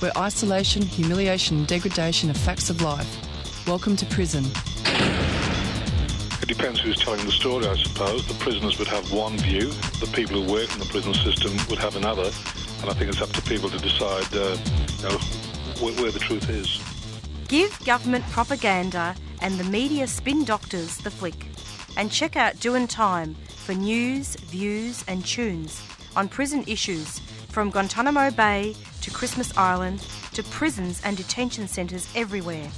where isolation, humiliation, and degradation are facts of life. Welcome to prison. It depends who's telling the story, I suppose. The prisoners would have one view, the people who work in the prison system would have another, and I think it's up to people to decide uh, you know, where, where the truth is. Give government propaganda and the media spin doctors the flick. And check out Doing Time for news, views, and tunes on prison issues from Guantanamo Bay to Christmas Island to prisons and detention centres everywhere.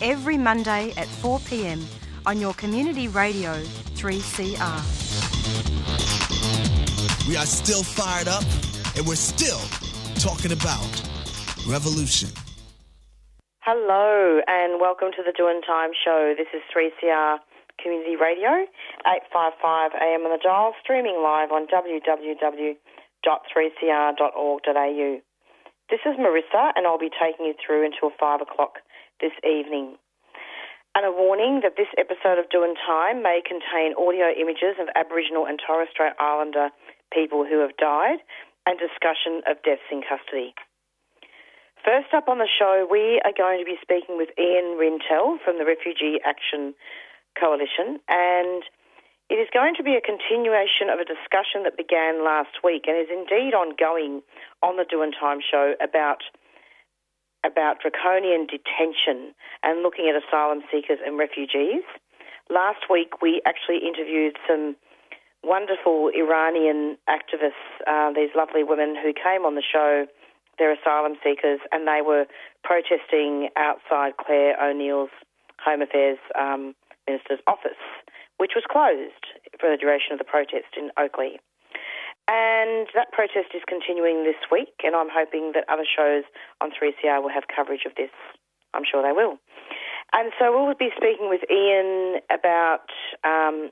Every Monday at 4 pm on your community radio 3CR. We are still fired up and we're still talking about revolution. Hello and welcome to the Doing Time show. This is 3CR Community Radio, 855 AM on the dial, streaming live on www.3cr.org.au. This is Marisa and I'll be taking you through until 5 o'clock this evening. And a warning that this episode of Doing Time may contain audio images of Aboriginal and Torres Strait Islander people who have died and discussion of deaths in custody. First up on the show, we are going to be speaking with Ian Rintoul from the Refugee Action Coalition, and it is going to be a continuation of a discussion that began last week and is indeed ongoing on the Doin' Time show about about draconian detention and looking at asylum seekers and refugees. Last week, we actually interviewed some wonderful Iranian activists, uh, these lovely women who came on the show. They're asylum seekers, and they were protesting outside Clare O'Neil's Home Affairs um, Minister's office, which was closed for the duration of the protest in Oakleigh. And that protest is continuing this week, and I'm hoping that other shows on 3CR will have coverage of this. I'm sure they will. And so we'll be speaking with Ian about um,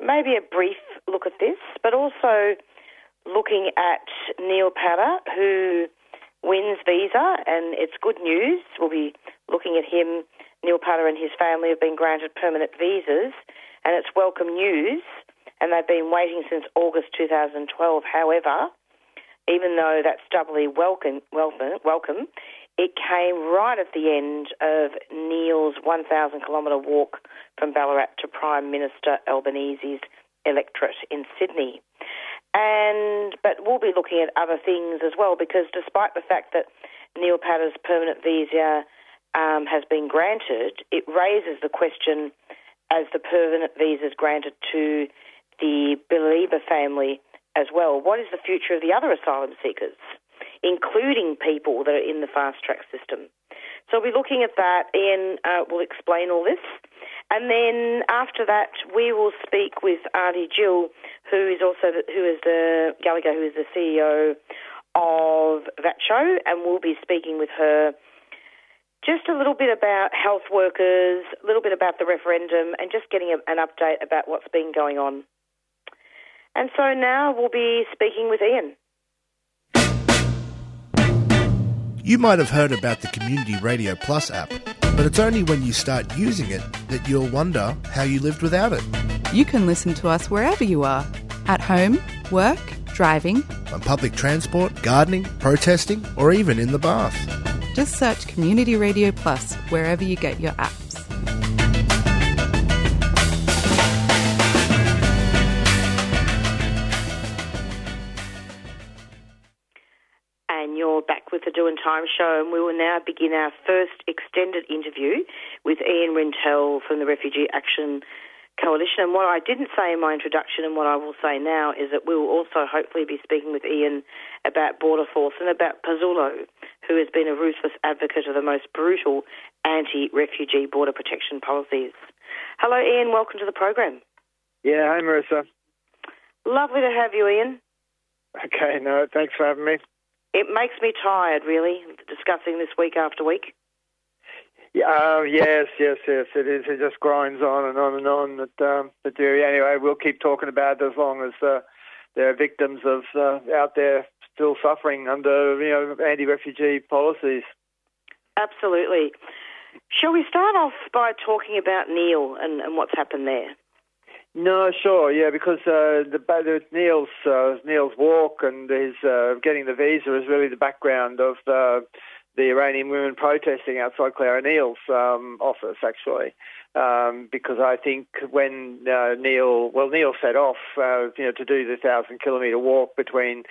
maybe a brief look at this, but also looking at Neil Para, who wins visa, and it's good news. We'll be looking at him. Neil Para and his family have been granted permanent visas, and it's welcome news and they've been waiting since August 2012. However, even though that's doubly welcome, welcome, welcome it came right at the end of Neil's 1,000 kilometre walk from Ballarat to Prime Minister Albanese's electorate in Sydney. And but we'll be looking at other things as well because despite the fact that Neil Para's permanent visa um, has been granted, it raises the question as the permanent visas granted to the Biloela family as well. What is the future of the other asylum seekers, including people that are in the fast track system? So we'll be looking at that. Ian uh, will explain all this. And then after that, we will speak with Auntie Jill, who is also the, who is the Gallagher, who is the CEO of that show, and we'll be speaking with her just a little bit about health workers, a little bit about the referendum, and just getting a, an update about what's been going on. And so now we'll be speaking with Ian. You might have heard about the Community Radio Plus app, but it's only when you start using it that you'll wonder how you lived without it. You can listen to us wherever you are at home, work, driving, on public transport, gardening, protesting, or even in the bath. Just search Community Radio Plus wherever you get your apps. And you're back with the Doing Time show, and we will now begin our first extended interview with Ian Rintoul from the Refugee Action Coalition. And what I didn't say in my introduction and what I will say now is that we will also hopefully be speaking with Ian about Border Force and about Pezzullo, who has been a ruthless advocate of the most brutal anti-refugee border protection policies. Hello, Ian. Welcome to the program. Yeah, hi, Marisa. Lovely to have you, Ian. Okay, no, thanks for having me it makes me tired, really, discussing this week after week. Yeah, uh, yes, yes, yes, it is. It just grinds on and on and on. But, um, anyway, we'll keep talking about it as long as uh, there are victims of uh, out there still suffering under you know anti-refugee policies. Absolutely. Shall we start off by talking about Neil and, and what's happened there? No, sure, yeah, because uh, the, the Neil's uh, Neil's walk and his uh, getting the visa is really the background of the, the Iranian women protesting outside Clare O'Neil's um, office, actually. Um, because I think when uh, Neil, well, Neil set off, uh, you know, to do the thousand kilometre walk between,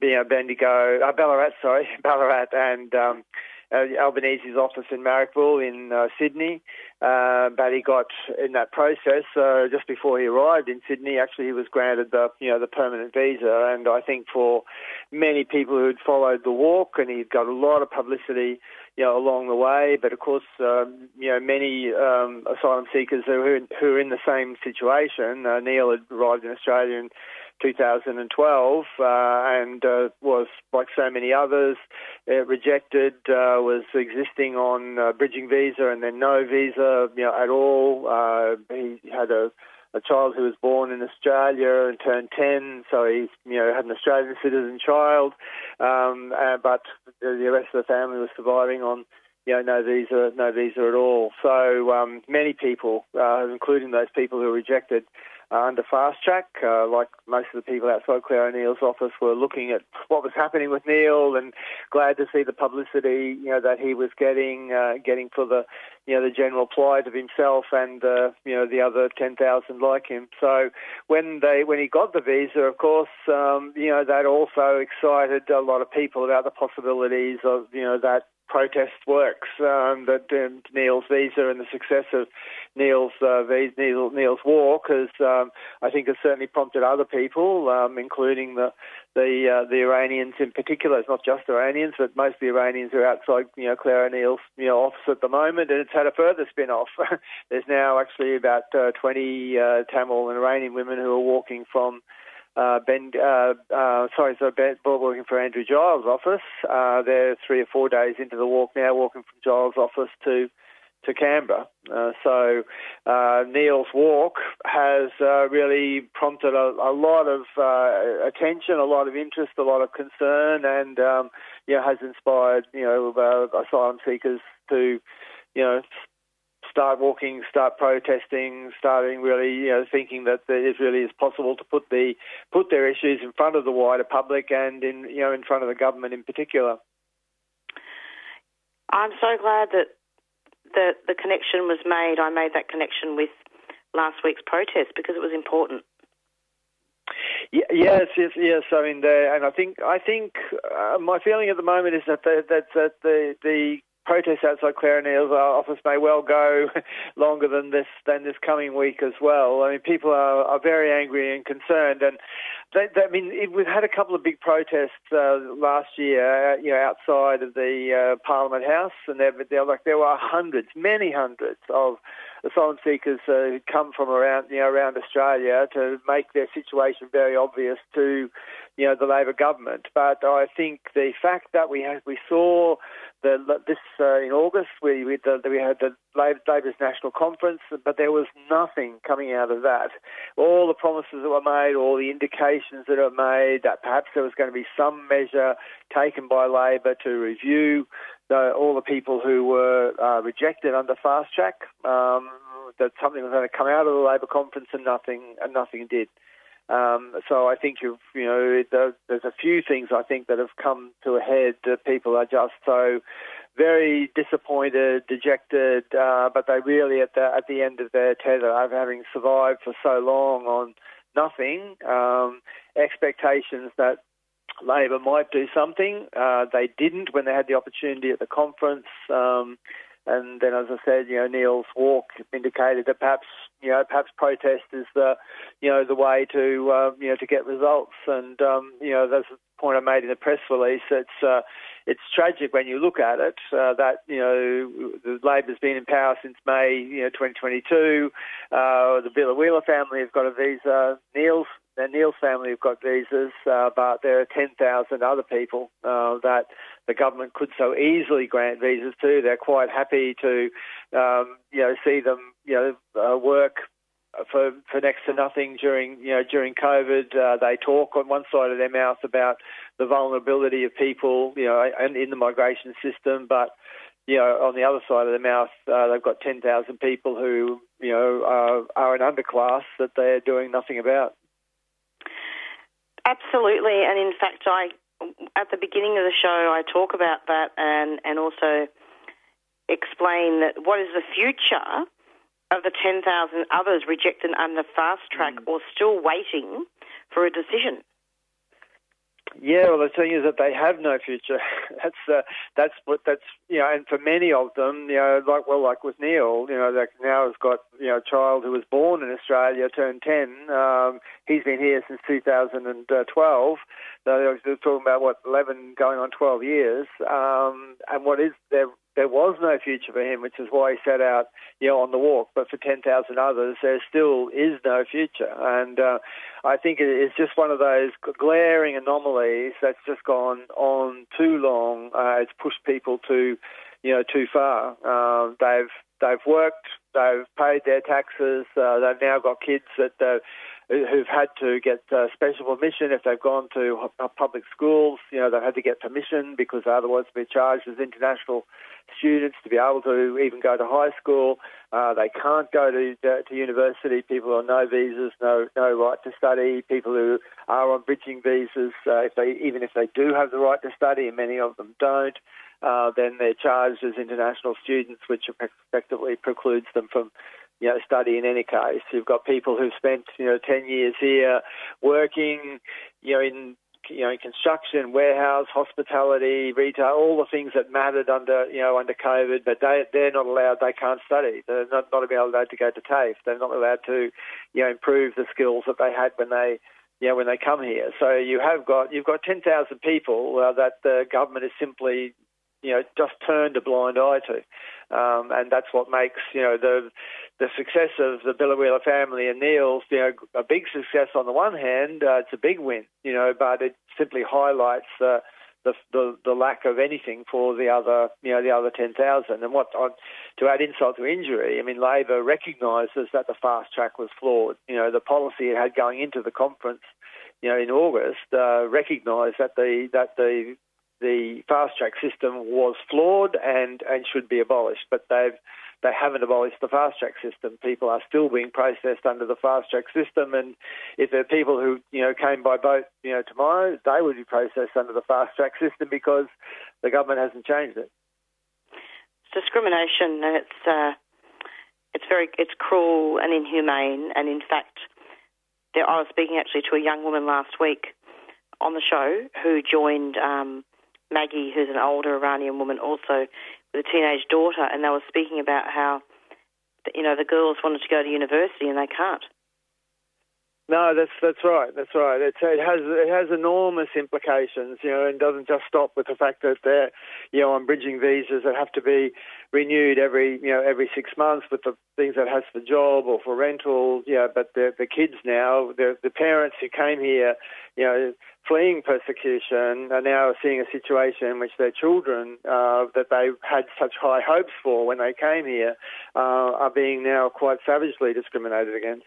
you know, Bendigo, uh, Ballarat, sorry, Ballarat and um, uh, Albanese's office in Marrickville in uh, Sydney. Uh, but he got in that process uh, just before he arrived in Sydney. Actually, he was granted the you know the permanent visa, and I think for many people who had followed the walk, and he'd got a lot of publicity you know, along the way. But of course, um, you know, many um, asylum seekers who are, who are in the same situation. Uh, Neil had arrived in Australia in 2012 uh, and uh, was, like so many others, uh, rejected, uh, was existing on uh, bridging visa and then no visa, you know, at all. Uh, he had a a child who was born in Australia and turned 10, so he you know, had an Australian citizen child, um, but the rest of the family was surviving on, you know, no visa, no visa at all. So um, many people, uh, including those people who were rejected, under fast track. Uh, like most of the people outside Clare O'Neil's office were looking at what was happening with Neil and glad to see the publicity you know that he was getting uh, getting for the you know the general plight of himself and uh, you know the other ten thousand like him. So when they when he got the visa, of course, um, you know that also excited a lot of people about the possibilities of you know that protest works, um, that um, Neil's visa and the success of Neil's uh, Neil, Neil's walk has, um, I think, has certainly prompted other people, um, including the the uh, the Iranians in particular. It's not just Iranians, but most of the Iranians are outside, you know, Clare O'Neil's you know office at the moment, and it's had a further spin-off. There's now actually about uh, 20 uh, Tamil and Iranian women who are walking from uh, ben, uh, uh, sorry, so Ben, working for Andrew Giles' office. Uh, they're three or four days into the walk now, walking from Giles' office to to Canberra. Uh, so uh, Neil's walk has uh, really prompted a, a lot of uh, attention, a lot of interest, a lot of concern, and um, you know has inspired you know uh, asylum seekers to you know start walking, start protesting, starting really, you know, thinking that it really is possible to put the put their issues in front of the wider public and in you know in front of the government in particular. I'm so glad that the the connection was made. I made that connection with last week's protest because it was important. Yes, yes, yes. I mean, and I think I think uh, my feeling at the moment is that the, that that the the protests outside Clare O'Neil's office may well go longer than this than this coming week as well. I mean, people are, are very angry and concerned, and they, they, I mean, it, we've had a couple of big protests uh, last year, uh, you know, outside of the uh, Parliament House, and there, there, like there were hundreds, many hundreds of asylum seekers uh, who come from around, you know, around Australia to make their situation very obvious to, you know, the Labor government. But I think the fact that we had, we saw the, this uh, in August, we we, the, we had the Labor's national conference, but there was nothing coming out of that. All the promises that were made, all the indications that were made that perhaps there was going to be some measure taken by Labor to review the, all the people who were uh, rejected under fast track. Um, that something was going to come out of the Labor conference, and nothing and nothing did. Um, so I think you've, you know, there's a few things I think that have come to a head. That people are just so very disappointed, dejected, uh, but they really at the at the end of their tether of having survived for so long on nothing, um, expectations that Labor might do something. Uh, they didn't when they had the opportunity at the conference. Um, and then, as I said, you know, Neil's walk indicated that perhaps, you know, perhaps protest is the, you know, the way to, uh, you know, to get results. And, um, you know, that's the point I made in the press release. It's, uh, it's tragic when you look at it uh, that you know the Labor's been in power since May, you know, 2022. Uh, the Biloela family have got a visa. Neil's the Neil's family have got visas, uh, but there are 10,000 other people uh, that the government could so easily grant visas to. They're quite happy to, um, you know, see them, you know, uh, work for for next to nothing during you know during COVID. Uh, they talk on one side of their mouth about the vulnerability of people, you know, and in the migration system, but you know, on the other side of the mouth, uh, they've got 10,000 people who, you know, are, are an underclass that they're doing nothing about. Absolutely, and in fact, I at the beginning of the show I talk about that and and also explain that what is the future of the 10,000 others rejected under fast track mm. or still waiting for a decision. Yeah, well, the thing is that they have no future. that's uh, that's what that's you know, and for many of them, you know, like well, like with Neil, you know, like now has got you know a child who was born in Australia, turned ten. Um, he's been here since 2012. So they're talking about what 11 going on 12 years, um, and what is there there was no future for him, which is why he set out, you know, on the walk. But for 10,000 others, there still is no future. And uh, I think it's just one of those glaring anomalies that's just gone on too long. Uh, it's pushed people to, you know, too far. Uh, they've they've worked, they've paid their taxes, uh, they've now got kids that uh, who've had to get uh, special permission if they've gone to public schools. You know, they've had to get permission because otherwise they'd be charged as international students to be able to even go to high school. Uh, they can't go to, uh, to university. People on no visas, no no right to study. People who are on bridging visas, uh, if they even if they do have the right to study, and many of them don't, uh, then they're charged as international students, which effectively precludes them from you know, study in any case. You've got people who've spent, you know, 10 years here working, you know, in you know, in construction, warehouse, hospitality, retail, all the things that mattered under, you know, under COVID, but they, they're not allowed, they can't study. They're not, not allowed to go to TAFE. They're not allowed to, you know, improve the skills that they had when they, you know, when they come here. So you have got, you've got 10,000 people uh, that the government is simply, you know, just turned a blind eye to. Um, and that's what makes, you know, the, the success of the Biloela family and Neil's, you know, a big success on the one hand, uh, it's a big win, you know, but it simply highlights uh, the, the the lack of anything for the other, you know, the other 10,000. And what on, to add insult to injury, I mean, Labor recognises that the fast track was flawed. You know, the policy it had going into the conference, you know, in August, uh, recognised that the that the the fast track system was flawed and and should be abolished. But they've they haven't abolished the fast track system. People are still being processed under the fast track system, and if there are people who you know came by boat, you know tomorrow, they would be processed under the fast track system because the government hasn't changed it. It's discrimination, it's uh, it's very it's cruel and inhumane. And in fact, there, I was speaking actually to a young woman last week on the show who joined. Um, Maggie, who's an older Iranian woman, also a teenage daughter, and they were speaking about how, you know, the girls wanted to go to university and they can't. No, that's that's right. That's right. It's, it has it has enormous implications, you know, and doesn't just stop with the fact that they're, you know, on bridging visas that have to be renewed every, you know, every six months with the things that has for job or for rental, you know, But the the kids now, the the parents who came here, you know, fleeing persecution are now seeing a situation in which their children uh, that they had such high hopes for when they came here uh, are being now quite savagely discriminated against.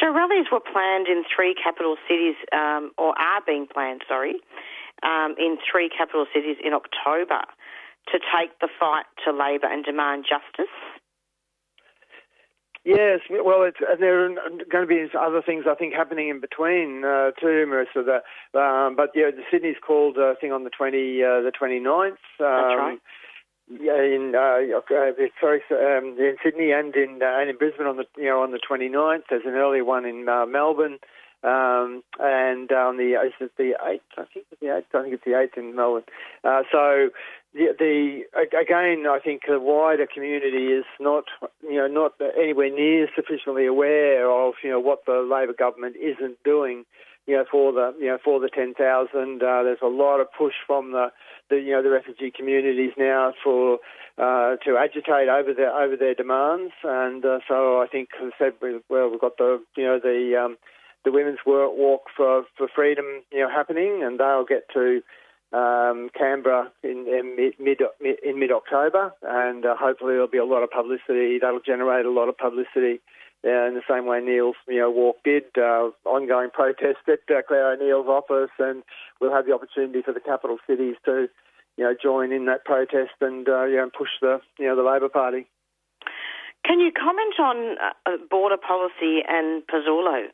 So rallies were planned in three capital cities, um, or are being planned, sorry, um, in three capital cities in October to take the fight to Labor and demand justice. Yes, well, it's, and there are going to be other things I think happening in between uh, too, Marisa. The, um, but yeah, the Sydney's called uh, I think on the twenty uh, the 29th. Um, That's right. Yeah, in uh, sorry, um, in Sydney and in uh, and in Brisbane on the you know on the 29th. There's an early one in uh, Melbourne. Um, and on the is it the eighth? I think it's the eighth. I think it's the eighth in Melbourne. Uh, so the, the again, I think the wider community is not you know not anywhere near sufficiently aware of you know what the Labor government isn't doing. You know, for the you know for the ten thousand, uh, there's a lot of push from the, the you know the refugee communities now for uh, to agitate over their over their demands, and uh, so I think, as I said, we, well, we've got the you know the um, the women's walk for for freedom you know happening, and they'll get to um, Canberra in, in mid, mid in mid October, and uh, hopefully there'll be a lot of publicity. That'll generate a lot of publicity. Uh, in the same way Neil's you know walk did, uh, ongoing protest at uh, Clare O'Neil's office, and we'll have the opportunity for the capital cities to you know, join in that protest and uh, you know, push the you know the Labor Party. Can you comment on uh, border policy and Pezzullo?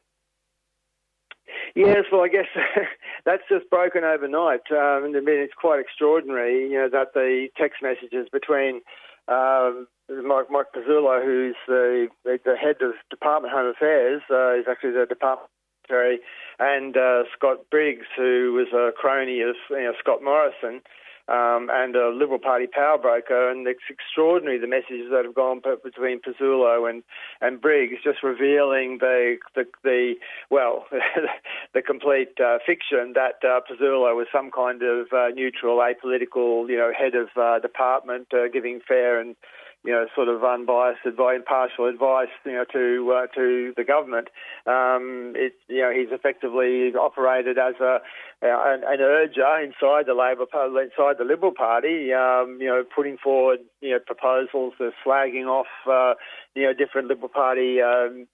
Yes, well, I guess that's just broken overnight. Um, I mean, it's quite extraordinary, you know, that the text messages between um, Mike, Mike Pezzullo, who's the, the, head of Department Home Affairs, uh, actually the Department Secretary, and uh, Scott Briggs, who was a crony of you know, Scott Morrison, um, and a Liberal Party power broker, and it's extraordinary the messages that have gone between Pezzullo and, and Briggs, just revealing the the, the well the complete uh, fiction that uh, Pezzullo was some kind of uh, neutral, apolitical, you know, head of uh, department, uh, giving fair and you know, sort of unbiased, advice, impartial advice, you know, to uh, to the government. Um, it, you know, he's effectively operated as a an, an urger inside the Labor inside the Liberal Party. Um, you know, putting forward you know proposals, of slagging off uh, you know different Liberal Party um,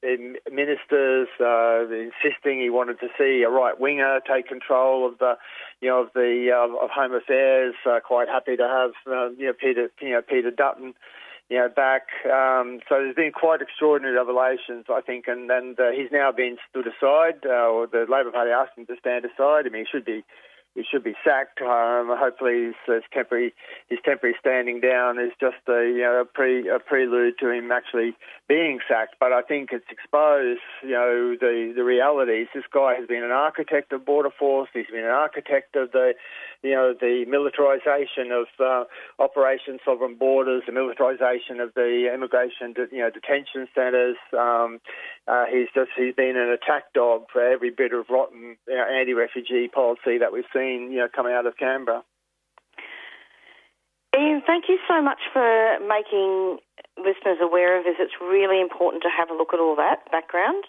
ministers, uh, insisting he wanted to see a right winger take control of the you know of the uh, of Home Affairs. Uh, quite happy to have uh, you know Peter you know Peter Dutton you know, back. Um, so there's been quite extraordinary revelations, I think, and, and uh, he's now been stood aside, uh, or the Labor Party asked him to stand aside. I mean, he should be he should be sacked. Um, hopefully, his, his, temporary his temporary standing down is just a, you know, a pre a prelude to him actually being sacked. But I think it's exposed, you know, the the realities. This guy has been an architect of border force. He's been an architect of the you know, the militarisation of uh, Operation Sovereign Borders, the militarisation of the immigration, you know, detention centres. Um, uh, he's just he's been an attack dog for every bit of rotten you know, anti-refugee policy that we've seen, you know, coming out of Canberra. Ian, thank you so much for making listeners aware of this. It's really important to have a look at all that background.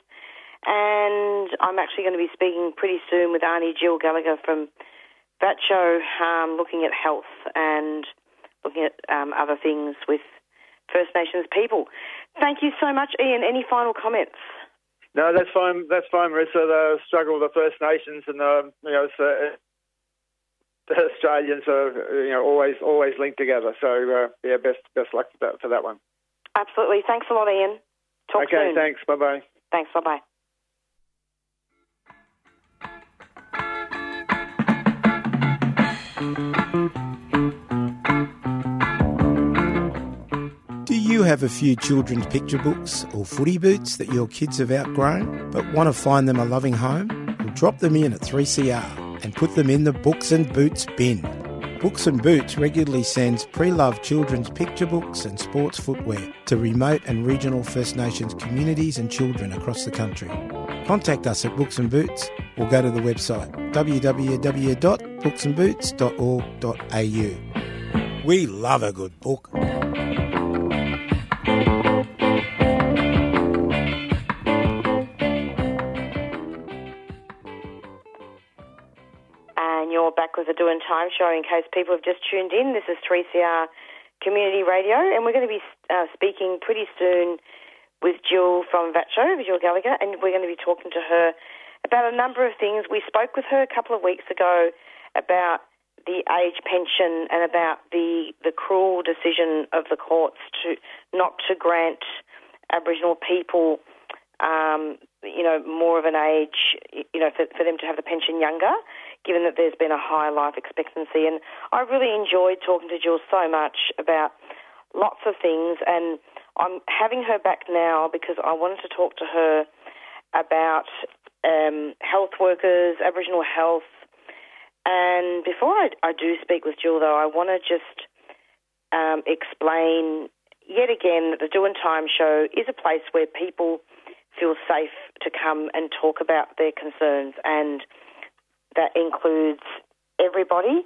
And I'm actually going to be speaking pretty soon with Aunty Jill Gallagher from VACCHO um, looking at health and looking at um, other things with First Nations people. Thank you so much, Ian. Any final comments? No, that's fine. That's fine, Marisa. The struggle of the First Nations and the you know uh, the Australians are you know always always linked together. So uh, yeah, best best luck for that, for that one. Absolutely. Thanks a lot, Ian. Talk okay. Soon. Thanks. Bye bye. Thanks. Bye bye. You have a few children's picture books or footy boots that your kids have outgrown but want to find them a loving home? Well, drop them in at 3CR and put them in the Books and Boots bin. Books and Boots regularly sends pre-loved children's picture books and sports footwear to remote and regional First Nations communities and children across the country. Contact us at Books and Boots or go to the website www.booksandboots.org.au. We love a good book. And you're back with the Doing Time show in case people have just tuned in. This is 3CR Community Radio, and we're going to be uh, speaking pretty soon with Jill from VACCHO, Jill Gallagher, and we're going to be talking to her about a number of things. We spoke with her a couple of weeks ago about the age pension and about the the cruel decision of the courts to not to grant Aboriginal people, um, you know, more of an age, you know, for, for them to have the pension younger given that there's been a high life expectancy. And I really enjoyed talking to Jill so much about lots of things. And I'm having her back now because I wanted to talk to her about um, health workers, Aboriginal health. And before I, I do speak with Jill, though, I want to just um, explain yet again that the Doing Time show is a place where people feel safe to come and talk about their concerns and that includes everybody,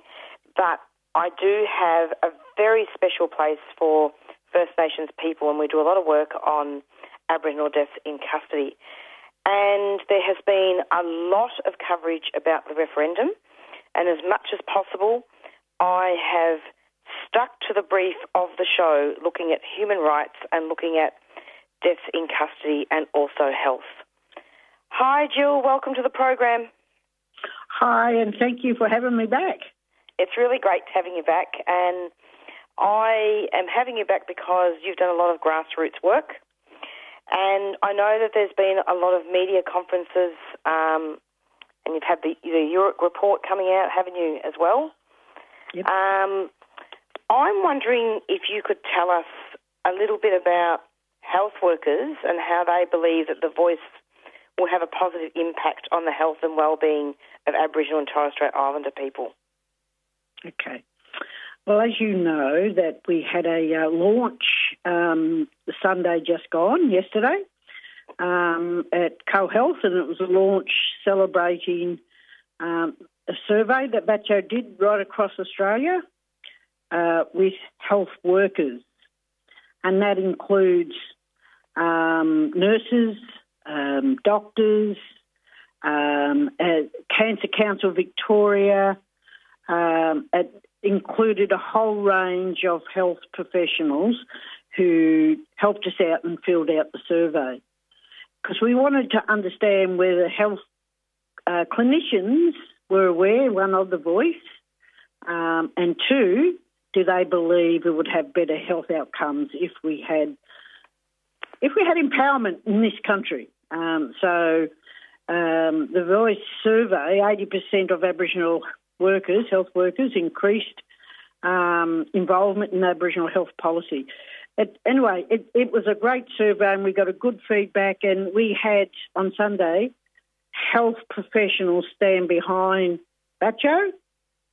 but I do have a very special place for First Nations people, and we do a lot of work on Aboriginal deaths in custody. And there has been a lot of coverage about the referendum, and as much as possible, I have stuck to the brief of the show, looking at human rights and looking at deaths in custody and also health. Hi, Jill. Welcome to the program. Hi, and thank you for having me back. It's really great having you back, and I am having you back because you've done a lot of grassroots work. And I know that there's been a lot of media conferences, um, and you've had the, the Europe report coming out, haven't you, as well? Yep. Um, I'm wondering if you could tell us a little bit about health workers and how they believe that the voice will have a positive impact on the health and well-being of Aboriginal and Torres Strait Islander people. Okay. Well, as you know, that we had a uh, launch um, the Sunday just gone, yesterday, um, at CoHealth, and it was a launch celebrating um, a survey that VACCHO did right across Australia uh, with health workers, and that includes um, nurses, um, doctors, um, Cancer Council Victoria. Um, it included a whole range of health professionals who helped us out and filled out the survey because we wanted to understand whether health uh, clinicians were aware, one, of the voice, um, and two, do they believe it would have better health outcomes if we had if we had empowerment in this country? Um, so um, the Voice survey, 80% of Aboriginal workers, health workers, increased um, involvement in Aboriginal health policy. It, anyway, it, it was a great survey and we got a good feedback. And we had on Sunday health professionals stand behind VACCHO,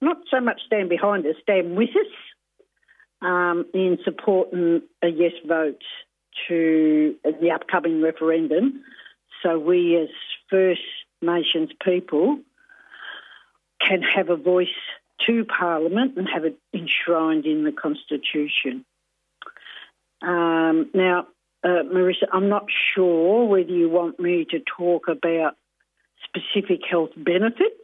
not so much stand behind us, stand with us um, in supporting a yes vote to the upcoming referendum. So we, as First Nations people, can have a voice to Parliament and have it enshrined in the Constitution. Um, now, uh, Marisa, I'm not sure whether you want me to talk about specific health benefits.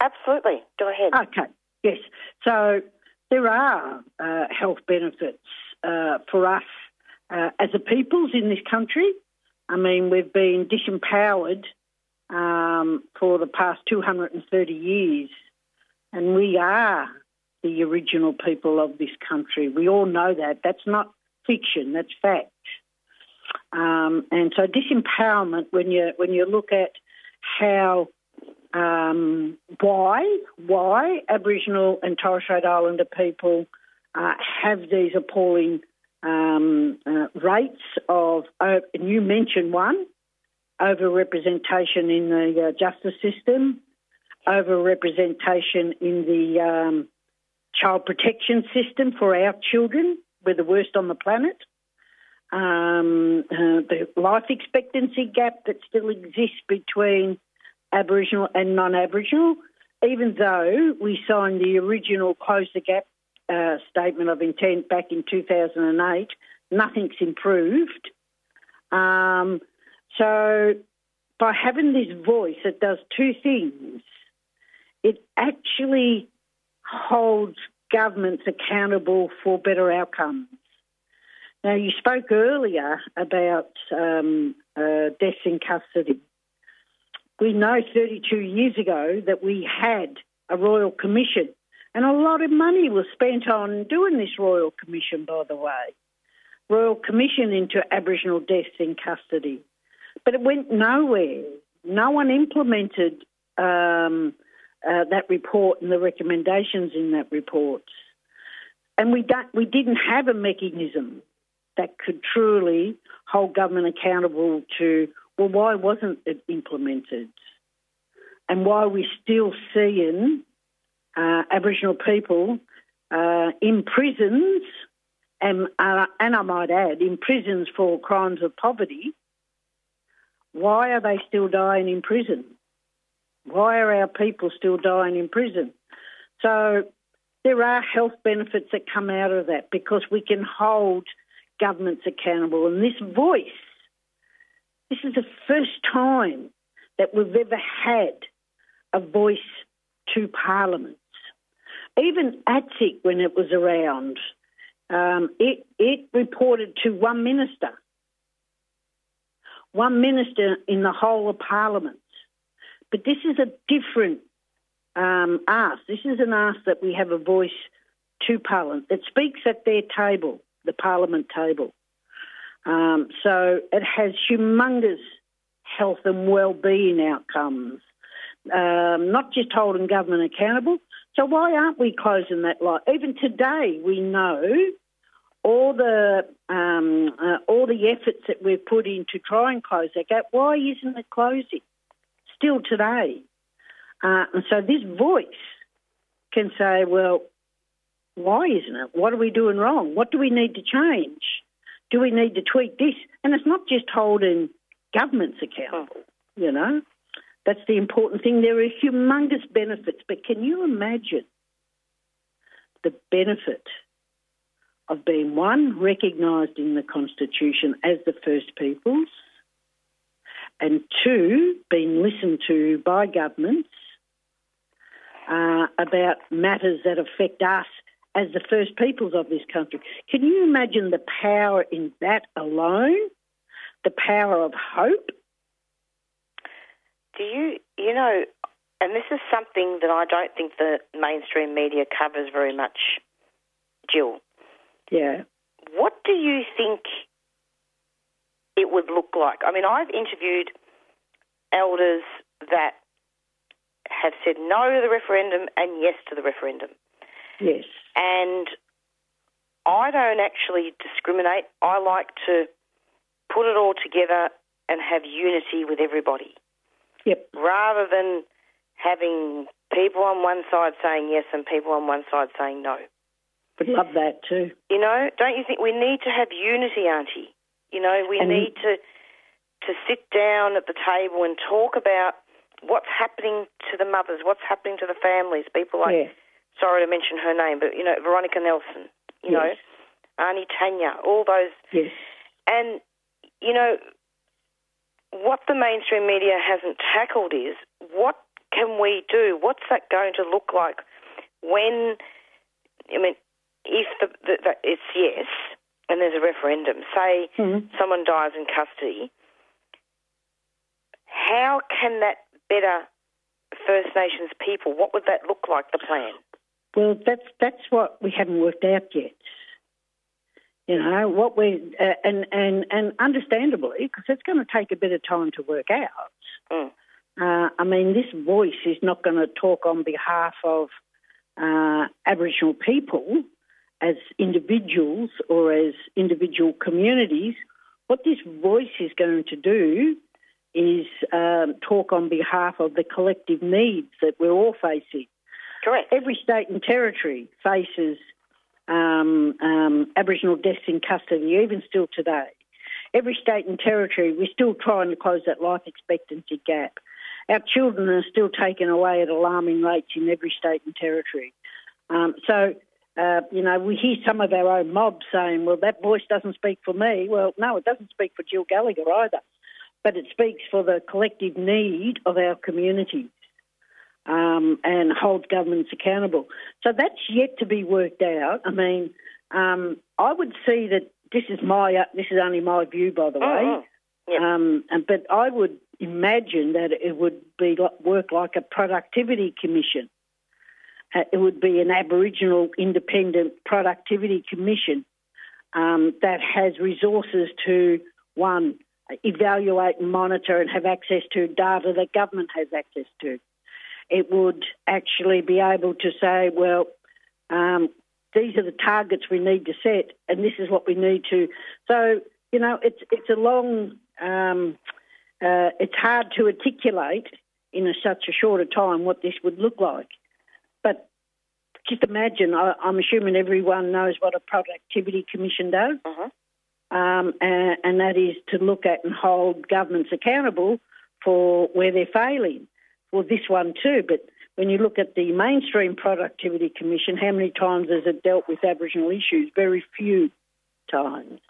Absolutely. Go ahead. Okay, yes. So there are uh, health benefits uh, for us uh, as a peoples in this country. I mean, we've been disempowered um, for the past 230 years, and we are the original people of this country. We all know that. That's not fiction. That's fact. Um, and so disempowerment, when you when you look at how um, why why Aboriginal and Torres Strait Islander people uh, have these appalling um, uh, rates of, uh, and you mentioned one, overrepresentation in the uh, justice system, overrepresentation in the um, child protection system for our children. We're the worst on the planet. Um, uh, the life expectancy gap that still exists between Aboriginal and non Aboriginal, even though we signed the original Close the Gap uh, statement of intent back in 2008, nothing's improved. Um, so, by having this voice, it does two things. It actually holds governments accountable for better outcomes. Now, you spoke earlier about um, uh, deaths in custody. We know 32 years ago that we had a royal commission, and a lot of money was spent on doing this royal commission, by the way. Royal Commission into Aboriginal deaths in custody. But it went nowhere. No one implemented um, uh, that report and the recommendations in that report. And we, don't, we didn't have a mechanism that could truly hold government accountable to, well, why wasn't it implemented? And why are we still seeing uh, Aboriginal people uh, in prisons, and, uh, and I might add, in prisons for crimes of poverty, why are they still dying in prison? Why are our people still dying in prison? So there are health benefits that come out of that because we can hold governments accountable. And this voice, this is the first time that we've ever had a voice to parliaments. Even ATSIC, when it was around, um, it, it reported to one minister one minister in the whole of Parliament. But this is a different um, ask. This is an ask that we have a voice to Parliament It speaks at their table, the Parliament table. Um, so it has humongous health and well-being outcomes, um, not just holding government accountable. So why aren't we closing that light? Even today, we know all the um, uh, all the efforts that we've put in to try and close that gap. Why isn't it closing? Still today, uh, and so this voice can say, well, why isn't it? What are we doing wrong? What do we need to change? Do we need to tweak this? And it's not just holding governments accountable, you know. That's the important thing. There are humongous benefits, but can you imagine the benefit of being one, recognised in the Constitution as the First Peoples, and two, being listened to by governments uh, about matters that affect us as the First Peoples of this country. Can you imagine the power in that alone? The power of hope? Do you, you know, and this is something that I don't think the mainstream media covers very much, Jill. Yeah. What do you think it would look like? I mean, I've interviewed elders that have said no to the referendum and yes to the referendum. Yes. And I don't actually discriminate. I like to put it all together and have unity with everybody. Yep. Rather than having people on one side saying yes and people on one side saying no. Would love that too. You know, don't you think we need to have unity, Auntie? You know, we And- need to to sit down at the table and talk about what's happening to the mothers, what's happening to the families. People like, Yeah. sorry to mention her name, but you know, Veronica Nelson. You know, Yes. Aunty Tanya, all those. Yes. And you know, what the mainstream media hasn't tackled is what can we do? What's that going to look like when? I mean, if the, the, the it's yes, and there's a referendum. Say Mhm. someone dies in custody. How can that better First Nations people? What would that look like? The plan. Well, that's that's what we haven't worked out yet. You know what we uh, and and and understandably because it's going to take a bit of time to work out. Mm. Uh, I mean, this voice is not going to talk on behalf of uh, Aboriginal people as individuals or as individual communities. What this voice is going to do is um, talk on behalf of the collective needs that we're all facing. Correct. Every state and territory faces um, um, Aboriginal deaths in custody, even still today. Every state and territory, we're still trying to close that life expectancy gap. Our children are still taken away at alarming rates in every state and territory. Um, so, uh, you know, we hear some of our own mob saying, well, that voice doesn't speak for me. Well, no, it doesn't speak for Jill Gallagher either, but it speaks for the collective need of our communities um, and hold governments accountable. So that's yet to be worked out. I mean, um, I would see that this is my uh, this is only my view, by the way. Mhm. Yep. Um, and, but I would imagine that it would be like, work like a productivity commission. Uh, it would be an Aboriginal independent productivity commission um, that has resources to one evaluate and monitor and have access to data that government has access to. It would actually be able to say, well, um, these are the targets we need to set, and this is what we need to. So you know, it's it's a long, um, uh, it's hard to articulate in a, such a shorter time what this would look like. Just imagine, I, I'm assuming everyone knows what a productivity commission does, Mhm. um, and, and that is to look at and hold governments accountable for where they're failing. Well, this one too, but when you look at the mainstream productivity commission, how many times has it dealt with Aboriginal issues? Very few times.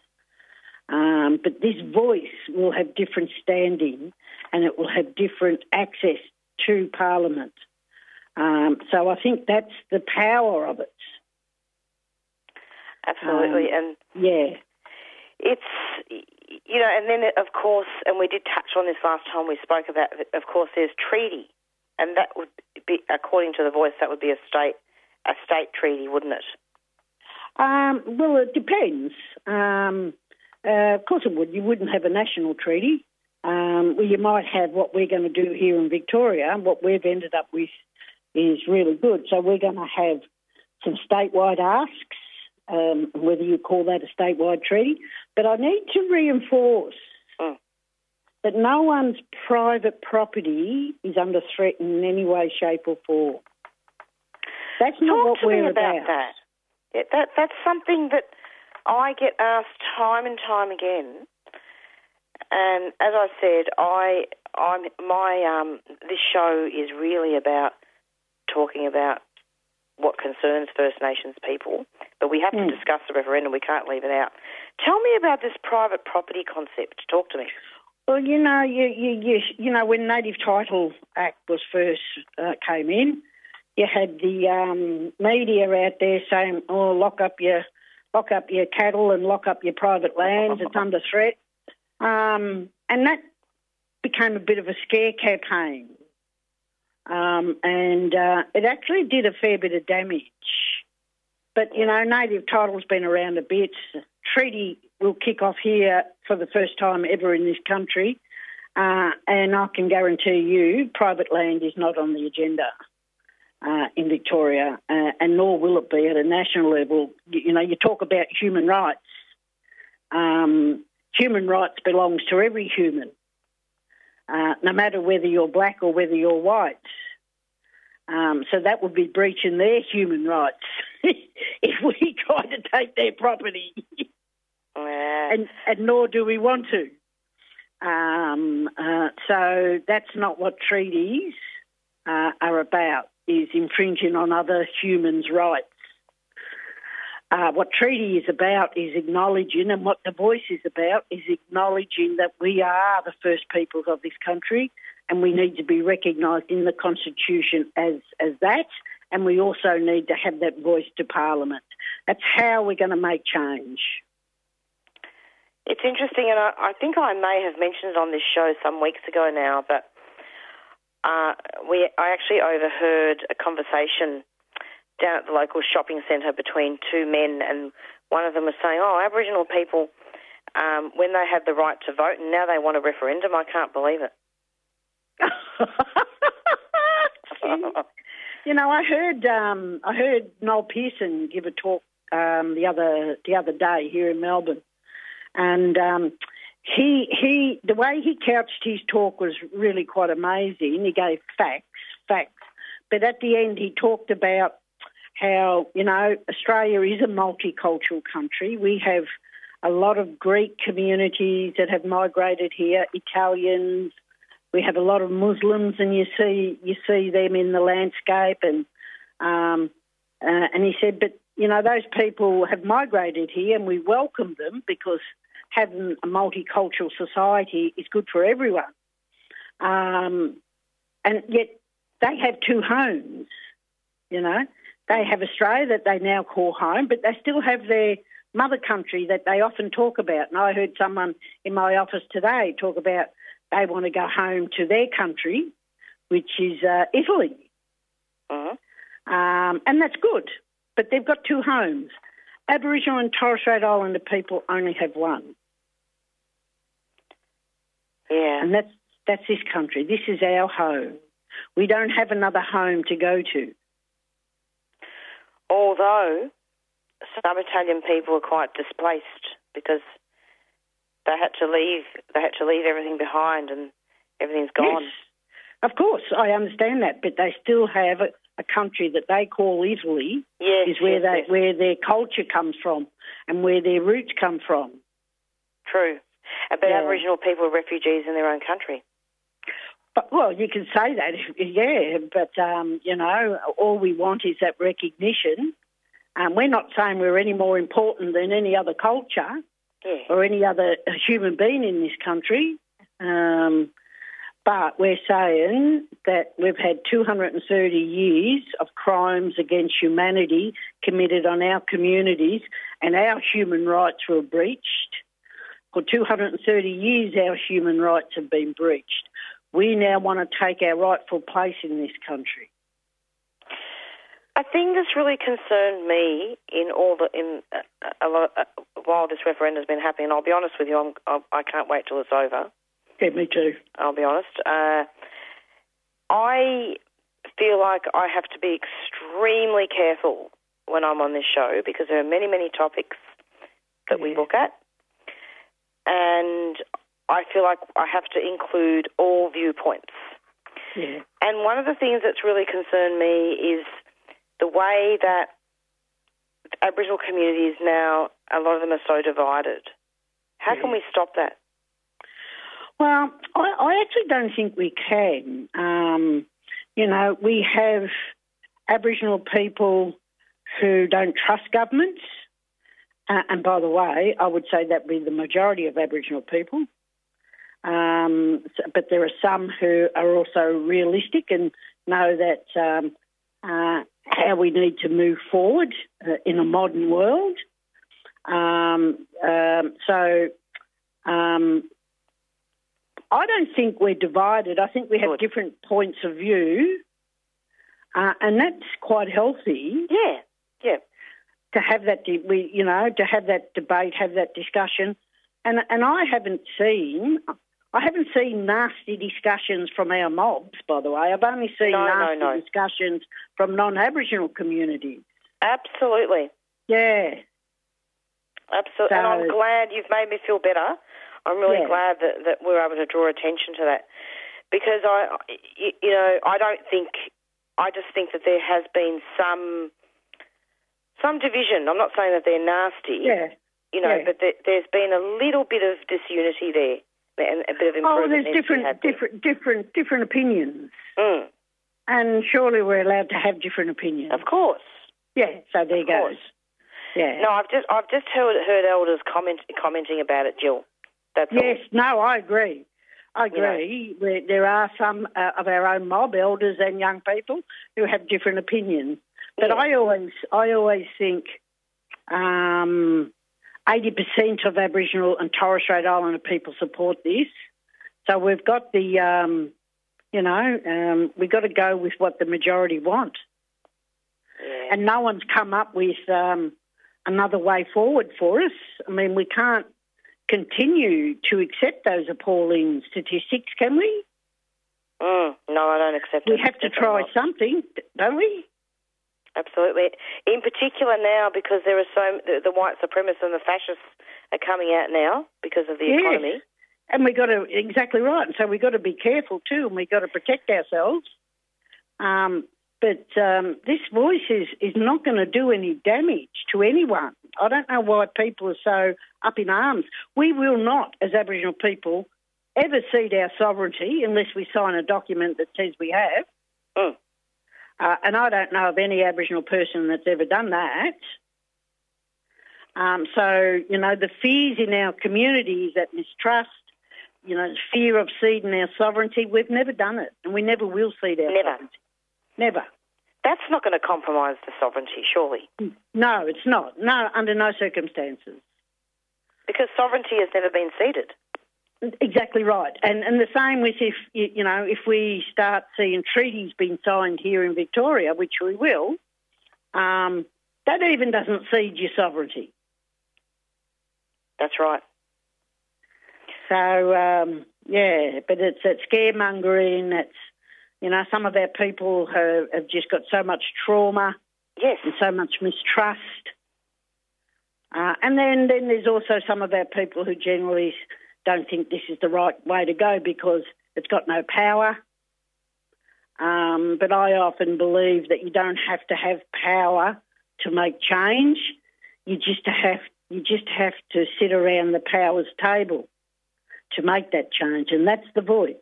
Um, but this voice will have different standing and it will have different access to Parliament. Um, so I think that's the power of it. Absolutely, and Yeah. it's you know, and then of course, and we did touch on this last time we spoke about. it, Of course, there's treaty and that would be, according to the voice, that would be a state a state treaty, wouldn't it? Um, well, it depends. Um, uh, of course, it would. You wouldn't have a national treaty. Um, well, you might have what we're going to do here in Victoria. What we've ended up with is really good. So we're going to have some statewide asks, um, whether you call that a statewide treaty. But I need to reinforce Mm. that no one's private property is under threat in any way, shape, or form. That's not Talk what to we're me about, that. Yeah, that that's something that I get asked time and time again. And as I said, I I'm my um this show is really about talking about what concerns First Nations people, but we have Hmm. to discuss the referendum. We can't leave it out. Tell me about this private property concept. Talk to me. Well, you know, you you you, you know when Native Title Act was first uh, came in, you had the um, media out there saying, "Oh, lock up your lock up your cattle and lock up your private lands. It's under threat," um, and that became a bit of a scare campaign, um, and uh, it actually did a fair bit of damage. But you know, native title's been around a bit. Treaty will kick off here for the first time ever in this country, uh, and I can guarantee you, private land is not on the agenda uh, in Victoria, uh, and nor will it be at a national level. You, you know, you talk about human rights. Um, human rights belongs to every human, uh, no matter whether you're black or whether you're white. Um, so that would be breaching their human rights if we try to take their property, Yeah. and, and nor do we want to. Um, uh, so that's not what treaties uh, are about, is infringing on other humans' rights. Uh, what treaty is about is acknowledging, and what the voice is about is acknowledging that we are the first peoples of this country, and we need to be recognised in the constitution as as that, and we also need to have that voice to Parliament. That's how we're going to make change. It's interesting, and I, I think I may have mentioned on this show some weeks ago now, but uh, we I actually overheard a conversation down at the local shopping centre between two men, and one of them was saying, "Oh, Aboriginal people, um, when they had the right to vote, and now they want a referendum. I can't believe it." You know, I heard um, I heard Noel Pearson give a talk um, the other the other day here in Melbourne, and um, he he the way he couched his talk was really quite amazing. He gave facts, facts, but at the end he talked about how you know Australia is a multicultural country. We have a lot of Greek communities that have migrated here, Italians. We have a lot of Muslims, and you see you see them in the landscape, and um, uh, and he said, but you know those people have migrated here, and we welcome them because having a multicultural society is good for everyone. Um, and yet they have two homes, you know. They have Australia that they now call home, but they still have their mother country that they often talk about. And I heard someone in my office today talk about they want to go home to their country, which is uh, Italy. Mhm. Um, and that's good, but they've got two homes. Aboriginal and Torres Strait Islander people only have one, Yeah. and that's that's this country. This is our home. We don't have another home to go to. Although some Italian people are quite displaced because they had to leave. They had to leave everything behind, and everything's gone. Yes, of course, I understand that, but they still have a, a country that they call Italy. Yes, is where yes, they yes. where their culture comes from and where their roots come from. True. But Yeah. Aboriginal people are refugees in their own country. But, well, you can say that, yeah, but, um, you know, all we want is that recognition. Um, we're not saying we're any more important than any other culture Yeah. or any other human being in this country. Um, but we're saying that we've had 230 years of crimes against humanity committed on our communities and our human rights were breached. For 230 years, our human rights have been breached. We now want to take our rightful place in this country. A thing that's really concerned me in all the in a, a lot uh, while this referendum's been happening, and I'll be honest with you, I'm, I, I can't wait till it's over. Yeah, me too. I'll be honest. Uh, I feel like I have to be extremely careful when I'm on this show because there are many, many topics that we look at, and I feel like I have to include all viewpoints. Yeah. And one of the things that's really concerned me is the way that Aboriginal communities now, a lot of them are so divided. How can we stop that? Well, I, I actually don't think we can. Um, you know, we have Aboriginal people who don't trust governments. Uh, and by the way, I would say that would be the majority of Aboriginal people. Um, but there are some who are also realistic and know that um, uh, how we need to move forward uh, in a modern world. Um, um, so um, I don't think we're divided. I think we have different points of view, uh, and that's quite healthy. Yeah, yeah. To have that, de- we you know, to have that debate, have that discussion, and and I haven't seen. I haven't seen nasty discussions from our mobs, by the way. I've only seen No, no, nasty no. discussions from non-Aboriginal communities. Absolutely. Yeah. Absolutely. and I'm glad you've made me feel better. I'm really Yeah. glad that, that we're able to draw attention to that. Because I, you know, I don't think, I just think that there has been some, some division. I'm not saying that they're nasty. Yeah. You know, Yeah. but there, there's been a little bit of disunity there a bit of Oh, there's needs to be different, different, different, different opinions, Mm, and surely we're allowed to have different opinions. of course. Yeah. So there Of course. Yeah. No, I've just I've just heard heard elders comment commenting about it, Jill. That's all. Yes, no, I agree. I agree. There are some uh, of our own mob elders and young people who have different opinions, but I always, I always think, um, eighty percent of Aboriginal and Torres Strait Islander people support this. So we've got the, um, you know, um, we've got to go with what the majority want, and no one's come up with um, another way forward for us. I mean, we can't continue to accept those appalling statistics, can we? Mm, no, I don't accept We it. have to try something, don't we? Absolutely. In particular now, because there are so the, the white supremacists and the fascists are coming out now because of the Yes. economy. And we got to exactly right. And so we got to be careful too, and we got to protect ourselves. Um, but um, this voice is is not going to do any damage to anyone. I don't know why people are so up in arms. We will not, as Aboriginal people, ever cede our sovereignty unless we sign a document that says we have. Mm. Uh, and I don't know of any Aboriginal person that's ever done that. Um, so, you know, the fears in our communities that mistrust, you know, fear of ceding our sovereignty, we've never done it and we never will cede our Never. sovereignty. Never. That's not going to compromise the sovereignty, surely, No, it's not. No, under no circumstances. because sovereignty has never been ceded. Exactly right. And and the same with if you know if we start seeing treaties being signed here in Victoria, which we will, um, that even doesn't cede your sovereignty. That's right. So um, yeah, but it's that scaremongering. It's you know some of our people have, have just got so much trauma, yes, and so much mistrust. Uh, and then then there's also some of our people who generally don't think this is the right way to go because it's got no power. Um, but I often believe that you don't have to have power to make change. You just have you just have to sit around the powers table to make that change, and that's the voice.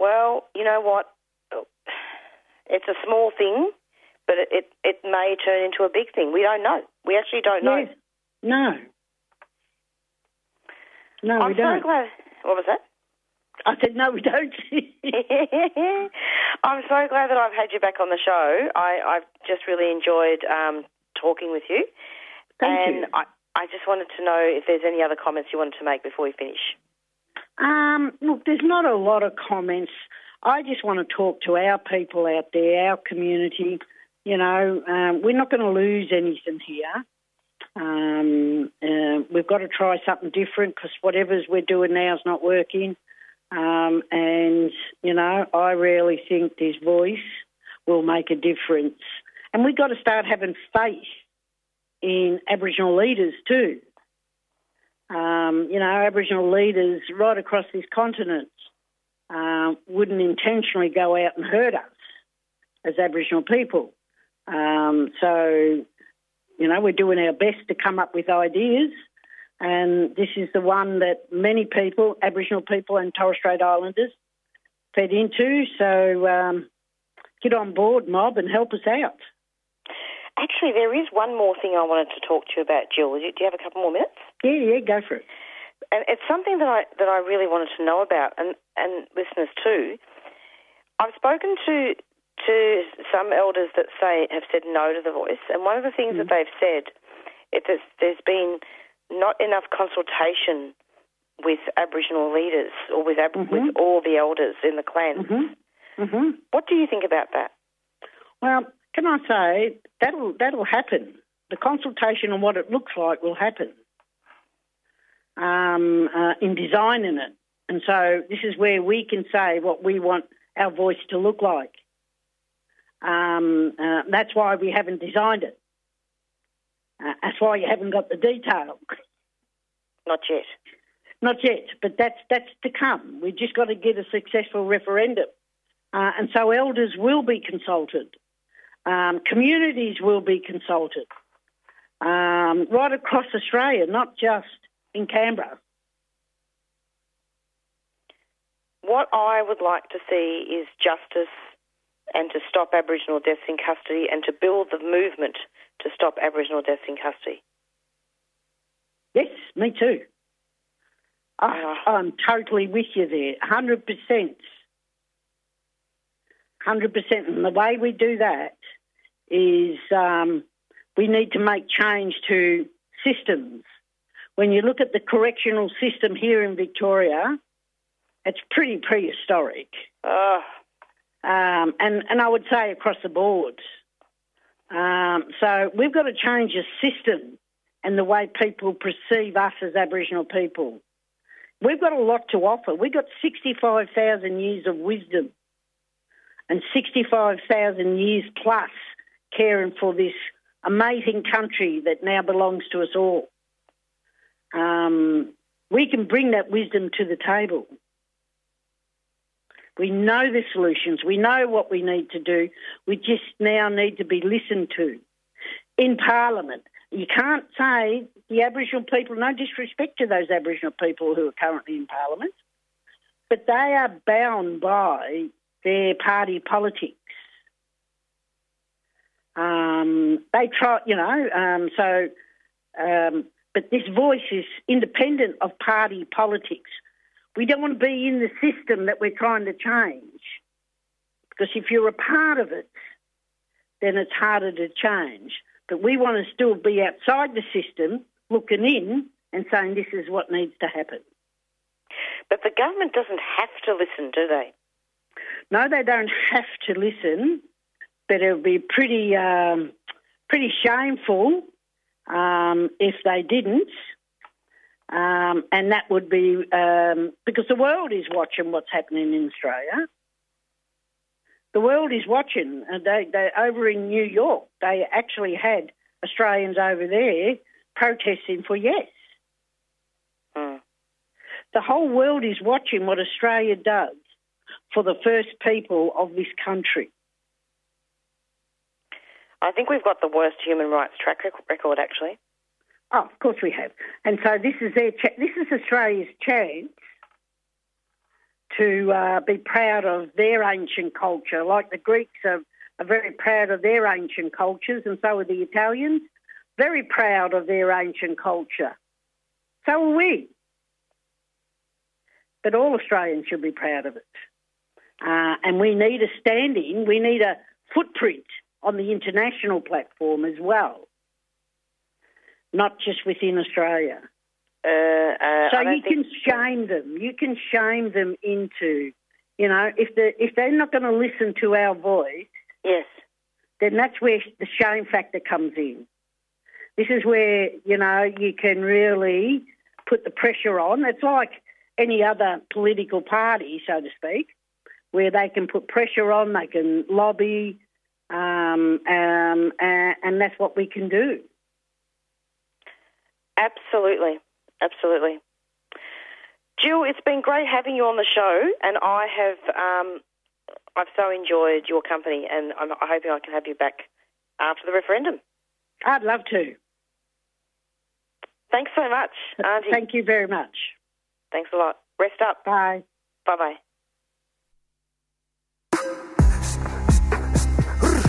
Well, you know what? It's a small thing, but it, it, it may turn into a big thing. We don't know. We actually don't know. Yes. No. No, I'm we don't. so glad. What was that? I said no, we don't. I'm so glad that I've had you back on the show. I, I've just really enjoyed um, talking with you. Thank and you. I, I just wanted to know if there's any other comments you wanted to make before we finish. Um, look, there's not a lot of comments. I just want to talk to our people out there, our community. You know, um, we're not going to lose anything here. Um, uh, we've got to try something different because whatever's we're doing now is not working. Um, and, you know, I really think this voice will make a difference. And we've got to start having faith in Aboriginal leaders too. Um, you know, Aboriginal leaders right across this continent uh, wouldn't intentionally go out and hurt us as Aboriginal people. Um, so, you know, we're doing our best to come up with ideas, and this is the one that many people, Aboriginal people and Torres Strait Islanders, fed into. So, um, get on board, mob, and help us out. Actually, there is one more thing I wanted to talk to you about, Jill. Do you have a couple more minutes? Yeah, yeah, go for it. And it's something that I that I really wanted to know about, and and listeners too. I've spoken to to some elders that say have said no to the voice, and one of the things mm. that they've said is that there's been not enough consultation with Aboriginal leaders or with Ab- mm-hmm. with all the elders in the clan. Mm-hmm. Mm-hmm. What do you think about that? Well, can I say that'll that'll happen. The consultation on what it looks like will happen um, uh, in designing it, and so this is where we can say what we want our voice to look like. Um, uh, that's why we haven't designed it. Uh, that's why you haven't got the detail. Not yet. Not yet, but that's that's to come. We've just got to get a successful referendum, uh, and so elders will be consulted. Um, communities will be consulted um, right across Australia, not just in Canberra. What I would like to see is justice and to stop Aboriginal deaths in custody and to build the movement to stop Aboriginal deaths in custody. Yes, me too. I, ah. I'm totally with you there, 100%. 100%. And the way we do that is um, we need to make change to systems. When you look at the correctional system here in Victoria, it's pretty prehistoric. Uh. Um, and, and I would say across the board. Um, so we've got to change the system and the way people perceive us as Aboriginal people. We've got a lot to offer. We've got 65,000 years of wisdom and 65,000 years plus caring for this amazing country that now belongs to us all. Um, we can bring that wisdom to the table. We know the solutions. We know what we need to do. We just now need to be listened to. In Parliament, you can't say the Aboriginal people, no disrespect to those Aboriginal people who are currently in Parliament, but they are bound by their party politics. Um, they try, you know, um, so, um, but this voice is independent of party politics. We don't want to be in the system that we're trying to change. Because if you're a part of it, then it's harder to change. But we want to still be outside the system, looking in and saying this is what needs to happen. But the government doesn't have to listen, do they? No, they don't have to listen, but it would be pretty, um, pretty shameful um, if they didn't. Um, and that would be um, because the world is watching what's happening in Australia. The world is watching. Uh, they, they over in New York, they actually had Australians over there protesting for yes. Mm. The whole world is watching what Australia does for the first people of this country. I think we've got the worst human rights track record, actually. Oh, of course we have. And so this is their ch- this is Australia's chance to uh, be proud of their ancient culture, like the Greeks are, are very proud of their ancient cultures, and so are the Italians, very proud of their ancient culture. So are we. But all Australians should be proud of it. Uh, and we need a standing, we need a footprint on the international platform as well not just within Australia. Uh, uh, So you can shame them. You can shame them into, you know, if they if they're not going to listen to our voice, yes, then that's where the shame factor comes in. This is where you know you can really put the pressure on. It's like any other political party, so to speak, where they can put pressure on, they can lobby, um, um, and, and that's what we can do. Absolutely, absolutely. Jill, it's been great having you on the show, and I have um, I've so enjoyed your company, and I'm hoping I can have you back after the referendum. I'd love to. Thanks so much, Auntie. Thank you very much. Thanks a lot. Rest up. Bye. Bye bye.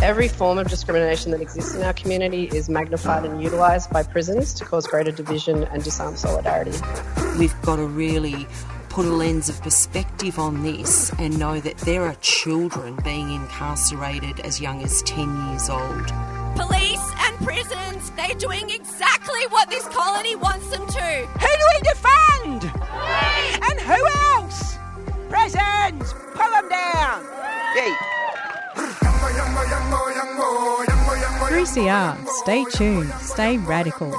Every form of discrimination that exists in our community is magnified and utilised by prisons to cause greater division and disarm solidarity. We've got to really put a lens of perspective on this and know that there are children being incarcerated as young as 10 years old. Police and prisons, they're doing exactly what this colony wants them to. Who do we defend? And who else? Prisons! Pull them down! Yay. 3CR. Stay tuned. Stay radical.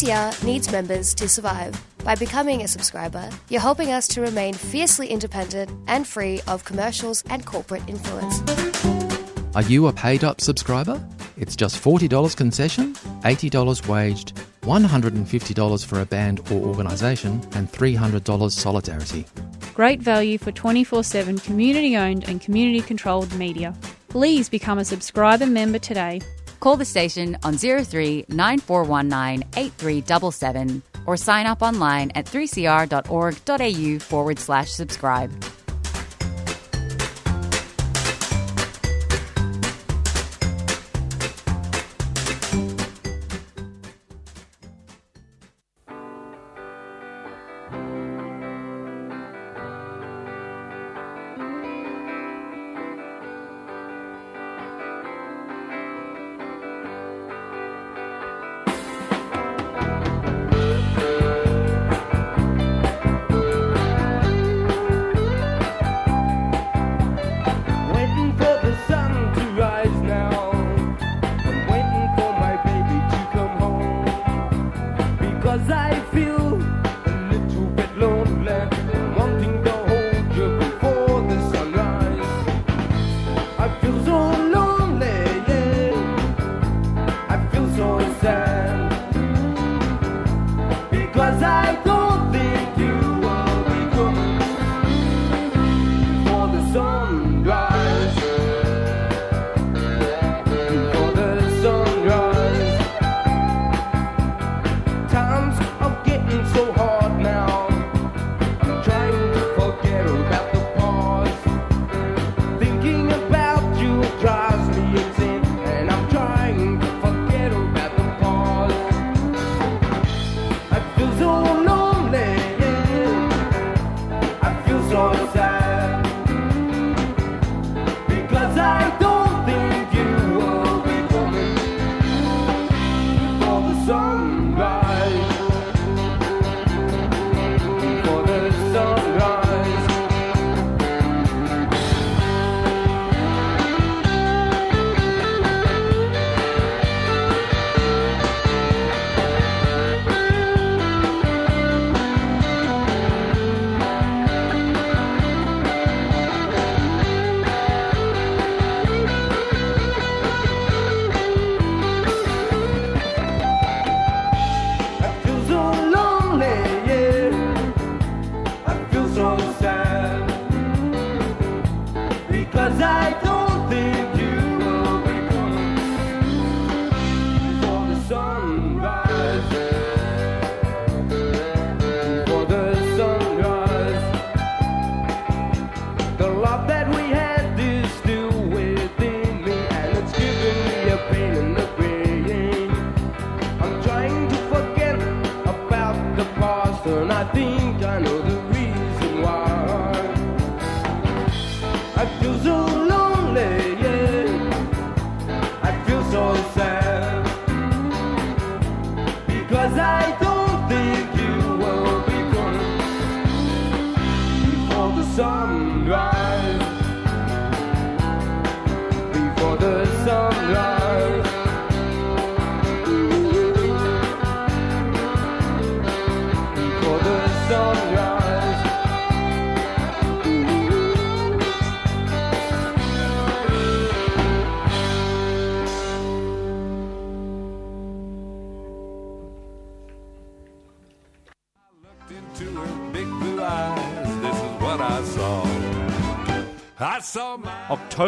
CR needs members to survive. By becoming a subscriber, you're helping us to remain fiercely independent and free of commercials and corporate influence. Are you a paid up subscriber? It's just $40 concession, $80 waged, $150 for a band or organisation, and $300 solidarity. Great value for 24 7 community owned and community controlled media. Please become a subscriber member today. Call the station on 03 9419 8377 or sign up online at 3cr.org.au forward slash subscribe.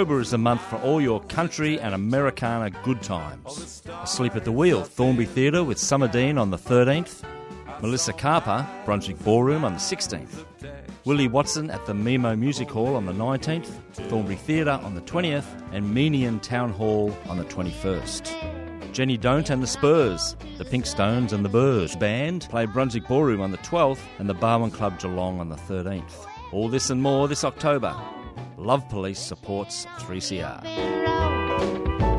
October is the month for all your country and Americana good times. Asleep at the Wheel, Thornbury Theatre with Summer Dean on the 13th. Melissa Carper, Brunswick Ballroom on the 16th. Willie Watson at the Memo Music Hall on the 19th. Thornbury Theatre on the 20th. And Meeniyan Town Hall on the 21st. Jenny Don't and the Spurs, the Pink Stones and the Burrs Band play Brunswick Ballroom on the 12th and the Barwon Club Geelong on the 13th. All this and more this October. Love Police supports 3CR.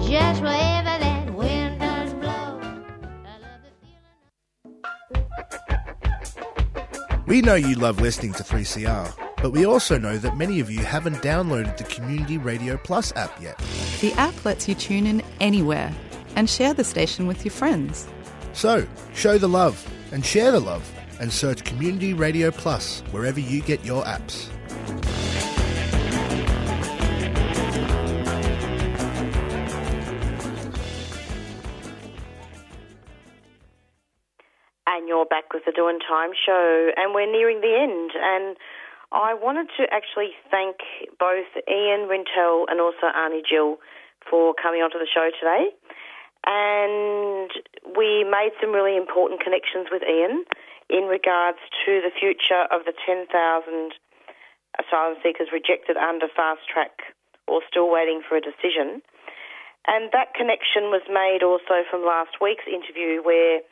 Just wherever that wind does blow. We know you love listening to 3CR, but we also know that many of you haven't downloaded the Community Radio Plus app yet. The app lets you tune in anywhere and share the station with your friends. So, show the love and share the love and search Community Radio Plus wherever you get your apps. You're back with the Doin' Time show, and we're nearing the end. And I wanted to actually thank both Ian Rintoul and also Aunty Jill for coming onto the show today. And we made some really important connections with Ian in regards to the future of the 10,000 asylum seekers rejected under fast track or still waiting for a decision. And that connection was made also from last week's interview where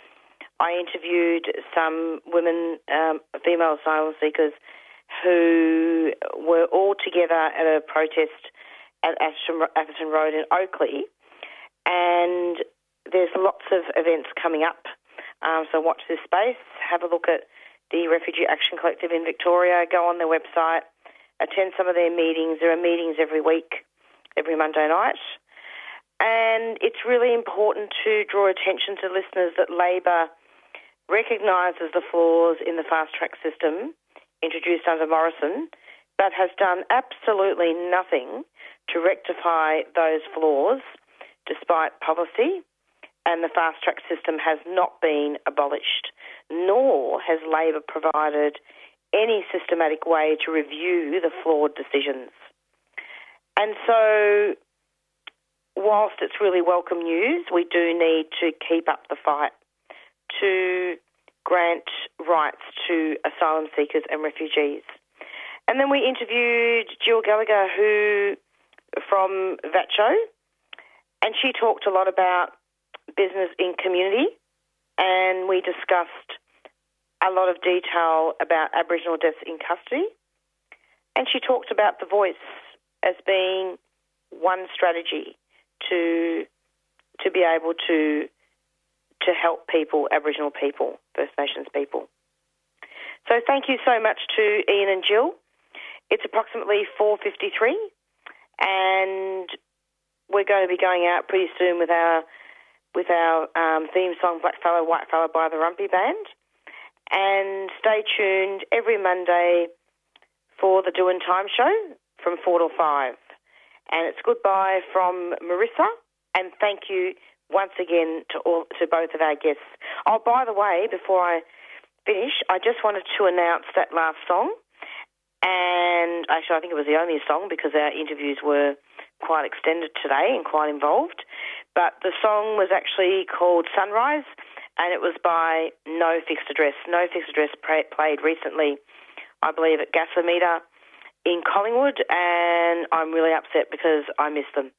I interviewed some women, um, female asylum seekers, who were all together at a protest at Atherton Road in Oakleigh. And there's lots of events coming up. Um, so watch this space. Have a look at the Refugee Action Collective in Victoria. Go on their website. Attend some of their meetings. There are meetings every week, every Monday night. And it's really important to draw attention to listeners that Labor recognises the flaws in the fast track system introduced under Morrison, but has done absolutely nothing to rectify those flaws despite policy. And the fast track system has not been abolished, nor has Labor provided any systematic way to review the flawed decisions. And so, whilst it's really welcome news, we do need to keep up the fight to grant rights to asylum seekers and refugees. And then we interviewed Jill Gallagher, who from VACCHO, and she talked a lot about business in community, and we discussed a lot of detail about Aboriginal deaths in custody, and she talked about the voice as being one strategy to to be able to to help people, Aboriginal people, First Nations people. So thank you so much to Ian and Jill. It's approximately 4.53 and we're going to be going out pretty soon with our with our um, theme song Blackfella, Whitefella by the Warumpi Band. And stay tuned every Monday for the Doin' Time show from 4 to 5. And it's goodbye from Marisa and thank you once again to all to both of our guests. Oh, by the way, before I finish, I just wanted to announce that last song. And actually, I think it was the only song because our interviews were quite extended today and quite involved. But the song was actually called Sunrise, and it was by No Fixed Address. No Fixed Address played recently, I believe, at Gasometer in Collingwood, and I'm really upset because I miss them.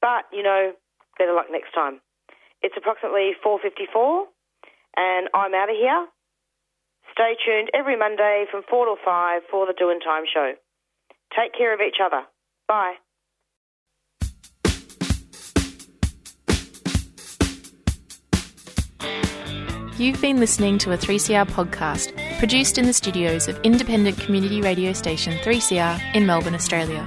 But you know, better luck next time. It's approximately 4.54 and I'm out of here. Stay tuned every Monday from 4 to 5 for the Doin' Time show. Take care of each other. Bye. You've been listening to a 3CR podcast produced in the studios of independent community radio station 3CR in Melbourne, Australia.